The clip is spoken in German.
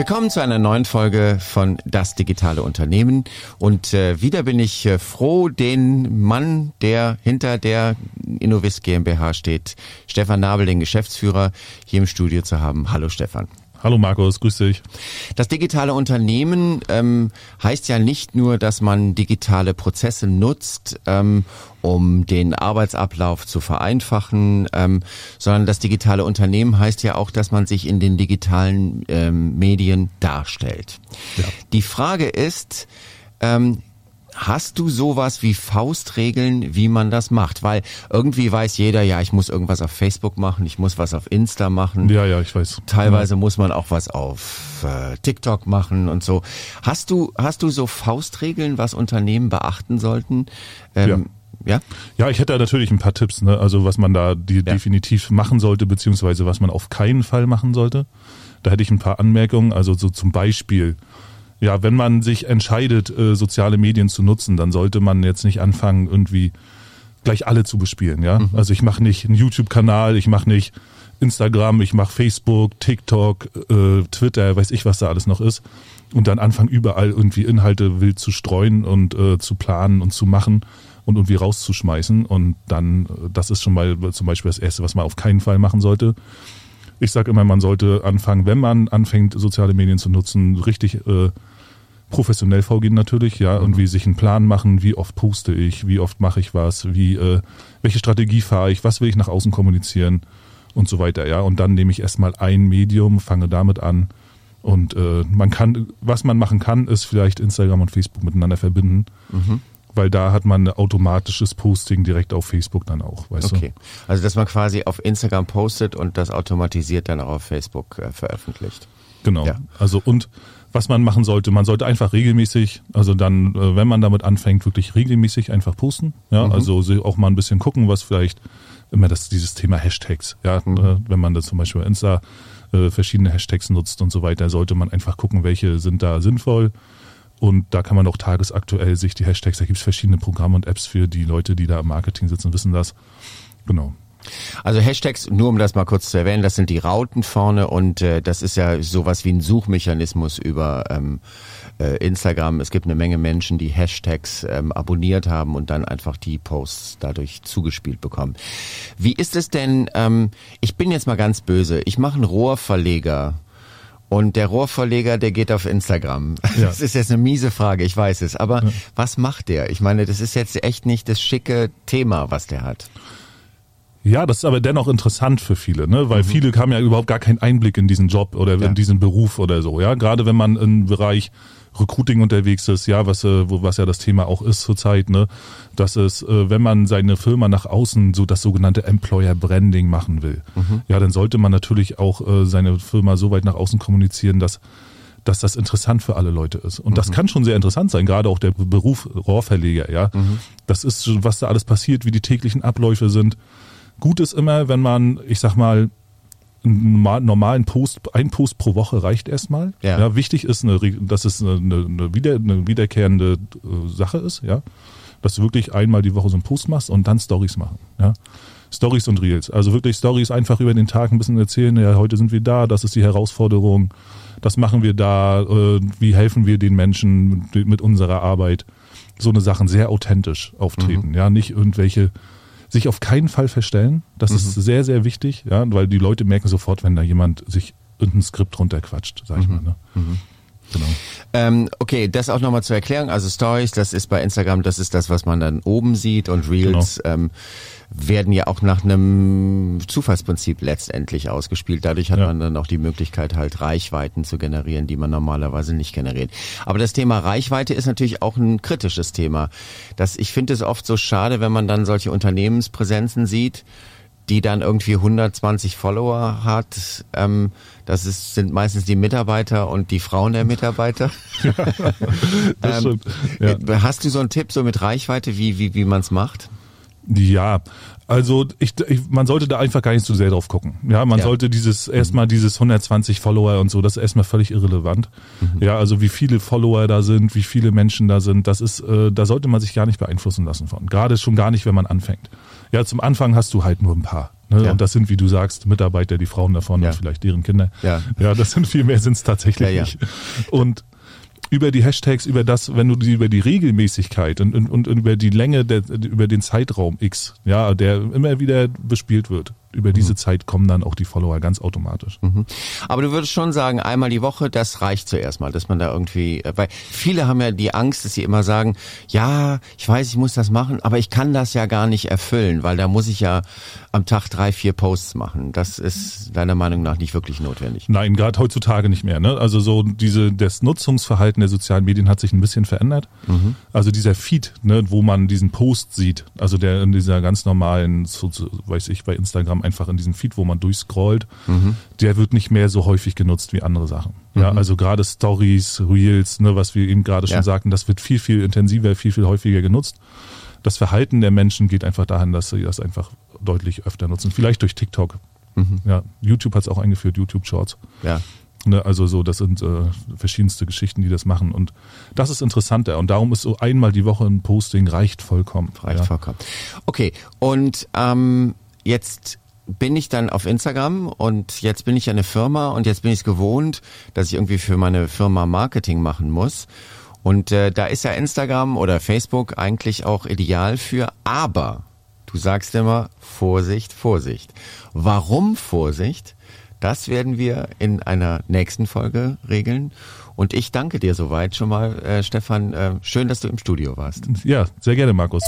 Willkommen zu einer neuen Folge von Das digitale Unternehmen. Und äh, wieder bin ich äh, froh, den Mann, der hinter der Innovis GmbH steht, Stefan Nabel, den Geschäftsführer, hier im Studio zu haben. Hallo Stefan. Hallo Markus, grüß dich. Das digitale Unternehmen ähm, heißt ja nicht nur, dass man digitale Prozesse nutzt, ähm, um den Arbeitsablauf zu vereinfachen, ähm, sondern das digitale Unternehmen heißt ja auch, dass man sich in den digitalen ähm, Medien darstellt. Ja. Die Frage ist, ähm, Hast du sowas wie Faustregeln, wie man das macht? Weil irgendwie weiß jeder, ja, ich muss irgendwas auf Facebook machen, ich muss was auf Insta machen. Ja, ja, ich weiß. Teilweise ja. muss man auch was auf äh, TikTok machen und so. Hast du, hast du so Faustregeln, was Unternehmen beachten sollten? Ähm, ja. Ja? Ja, ich hätte da natürlich ein paar Tipps, ne? also was man da die ja. definitiv machen sollte, beziehungsweise was man auf keinen Fall machen sollte. Da hätte ich ein paar Anmerkungen, also so zum Beispiel, ja, wenn man sich entscheidet, äh, soziale Medien zu nutzen, dann sollte man jetzt nicht anfangen, irgendwie gleich alle zu bespielen. Ja, mhm. also ich mache nicht einen YouTube-Kanal, ich mache nicht Instagram, ich mache Facebook, TikTok, äh, Twitter, weiß ich, was da alles noch ist. Und dann anfangen überall irgendwie Inhalte wild zu streuen und äh, zu planen und zu machen und irgendwie rauszuschmeißen. Und dann, äh, das ist schon mal zum Beispiel das Erste, was man auf keinen Fall machen sollte. Ich sage immer, man sollte anfangen, wenn man anfängt, soziale Medien zu nutzen, richtig äh, professionell vorgehen natürlich, ja, und wie sich einen Plan machen, wie oft poste ich, wie oft mache ich was, wie, äh, welche Strategie fahre ich, was will ich nach außen kommunizieren und so weiter, ja. Und dann nehme ich erstmal ein Medium, fange damit an. Und äh, man kann, was man machen kann, ist vielleicht Instagram und Facebook miteinander verbinden. Mhm. Weil da hat man ein automatisches Posting direkt auf Facebook dann auch, weißt okay. du? Also dass man quasi auf Instagram postet und das automatisiert dann auch auf Facebook äh, veröffentlicht. Genau. Ja. Also und was man machen sollte. Man sollte einfach regelmäßig, also dann, äh, wenn man damit anfängt, wirklich regelmäßig einfach posten. Ja, mhm. also auch mal ein bisschen gucken, was vielleicht immer das dieses Thema Hashtags. Ja, mhm. äh, wenn man das zum Beispiel Insta äh, verschiedene Hashtags nutzt und so weiter, sollte man einfach gucken, welche sind da sinnvoll. Und da kann man auch tagesaktuell sich die Hashtags, da gibt es verschiedene Programme und Apps für die Leute, die da im Marketing sitzen, wissen das. Genau. Also Hashtags, nur um das mal kurz zu erwähnen, das sind die Rauten vorne und äh, das ist ja sowas wie ein Suchmechanismus über ähm, äh, Instagram. Es gibt eine Menge Menschen, die Hashtags ähm, abonniert haben und dann einfach die Posts dadurch zugespielt bekommen. Wie ist es denn, ähm, ich bin jetzt mal ganz böse, ich mache einen Rohrverleger. Und der Rohrverleger, der geht auf Instagram. Ja. Das ist jetzt eine miese Frage, ich weiß es. Aber ja. was macht der? Ich meine, das ist jetzt echt nicht das schicke Thema, was der hat. Ja, das ist aber dennoch interessant für viele, ne? weil mhm. viele haben ja überhaupt gar keinen Einblick in diesen Job oder ja. in diesen Beruf oder so. Ja, gerade wenn man im Bereich Recruiting unterwegs ist, ja, was, äh, wo, was ja das Thema auch ist zurzeit, ne, dass es, äh, wenn man seine Firma nach außen so das sogenannte Employer Branding machen will, mhm. ja, dann sollte man natürlich auch äh, seine Firma so weit nach außen kommunizieren, dass dass das interessant für alle Leute ist. Und mhm. das kann schon sehr interessant sein, gerade auch der Beruf Rohrverleger, ja. Mhm. Das ist, was da alles passiert, wie die täglichen Abläufe sind. Gut ist immer, wenn man, ich sag mal, einen normalen Post, ein Post pro Woche reicht erstmal. Ja. ja wichtig ist, eine, dass es eine, eine, wieder, eine wiederkehrende äh, Sache ist, ja. Dass du wirklich einmal die Woche so einen Post machst und dann Stories machen, ja. Stories und Reels. Also wirklich Stories einfach über den Tag ein bisschen erzählen, ja, heute sind wir da, das ist die Herausforderung, das machen wir da, äh, wie helfen wir den Menschen mit unserer Arbeit. So eine Sachen sehr authentisch auftreten, mhm. ja, nicht irgendwelche sich auf keinen Fall verstellen. Das mhm. ist sehr, sehr wichtig, ja, weil die Leute merken sofort, wenn da jemand sich irgendein Skript runterquatscht, sag ich mhm. mal. Ne? Mhm. Genau. Ähm, okay, das auch nochmal zur Erklärung. Also Stories, das ist bei Instagram, das ist das, was man dann oben sieht und Reels genau. ähm, werden ja auch nach einem Zufallsprinzip letztendlich ausgespielt. Dadurch hat ja. man dann auch die Möglichkeit, halt Reichweiten zu generieren, die man normalerweise nicht generiert. Aber das Thema Reichweite ist natürlich auch ein kritisches Thema. Das, ich finde es oft so schade, wenn man dann solche Unternehmenspräsenzen sieht, die dann irgendwie 120 Follower hat. Ähm, das ist, sind meistens die Mitarbeiter und die Frauen der Mitarbeiter. Ja, ähm, ja. Hast du so einen Tipp so mit Reichweite, wie, wie, wie man es macht? Ja, also ich, ich, man sollte da einfach gar nicht so sehr drauf gucken. Ja, man ja. sollte dieses erstmal dieses 120 Follower und so, das ist erstmal völlig irrelevant. Mhm. Ja, also wie viele Follower da sind, wie viele Menschen da sind, das ist, äh, da sollte man sich gar nicht beeinflussen lassen von. Gerade schon gar nicht, wenn man anfängt. Ja, zum Anfang hast du halt nur ein paar Ne? Ja. Und das sind, wie du sagst, Mitarbeiter, die Frauen davon ja. und vielleicht deren Kinder. Ja, ja das sind viel mehr sind es tatsächlich nicht. Und über die Hashtags, über das, wenn du die, über die Regelmäßigkeit und, und, und über die Länge, der, über den Zeitraum X, ja, der immer wieder bespielt wird, über diese mhm. Zeit kommen dann auch die Follower ganz automatisch. Mhm. Aber du würdest schon sagen, einmal die Woche, das reicht zuerst mal, dass man da irgendwie, äh, weil viele haben ja die Angst, dass sie immer sagen, ja, ich weiß, ich muss das machen, aber ich kann das ja gar nicht erfüllen, weil da muss ich ja am Tag drei, vier Posts machen. Das ist deiner Meinung nach nicht wirklich notwendig. Nein, gerade heutzutage nicht mehr. Ne? Also so diese das Nutzungsverhalten der sozialen Medien hat sich ein bisschen verändert. Mhm. Also dieser Feed, ne, wo man diesen Post sieht, also der in dieser ganz normalen, so, so, weiß ich, bei Instagram einfach in diesem Feed, wo man durchscrollt, mhm. der wird nicht mehr so häufig genutzt wie andere Sachen. Mhm. Ja, also gerade Stories, Reels, ne, was wir eben gerade schon ja. sagten, das wird viel, viel intensiver, viel, viel häufiger genutzt. Das Verhalten der Menschen geht einfach dahin, dass sie das einfach deutlich öfter nutzen. Vielleicht durch TikTok. Mhm. Ja, YouTube hat es auch eingeführt, YouTube Shorts. Ja. Ne, also so, das sind äh, verschiedenste Geschichten, die das machen. Und das ist interessanter. Und darum ist so einmal die Woche ein Posting reicht vollkommen. Reicht ja. vollkommen. Okay, und ähm, jetzt bin ich dann auf Instagram und jetzt bin ich eine Firma und jetzt bin ich es gewohnt, dass ich irgendwie für meine Firma Marketing machen muss. Und äh, da ist ja Instagram oder Facebook eigentlich auch ideal für, aber du sagst immer Vorsicht, Vorsicht. Warum Vorsicht? Das werden wir in einer nächsten Folge regeln. Und ich danke dir soweit schon mal, äh, Stefan. Äh, schön, dass du im Studio warst. Ja, sehr gerne, Markus.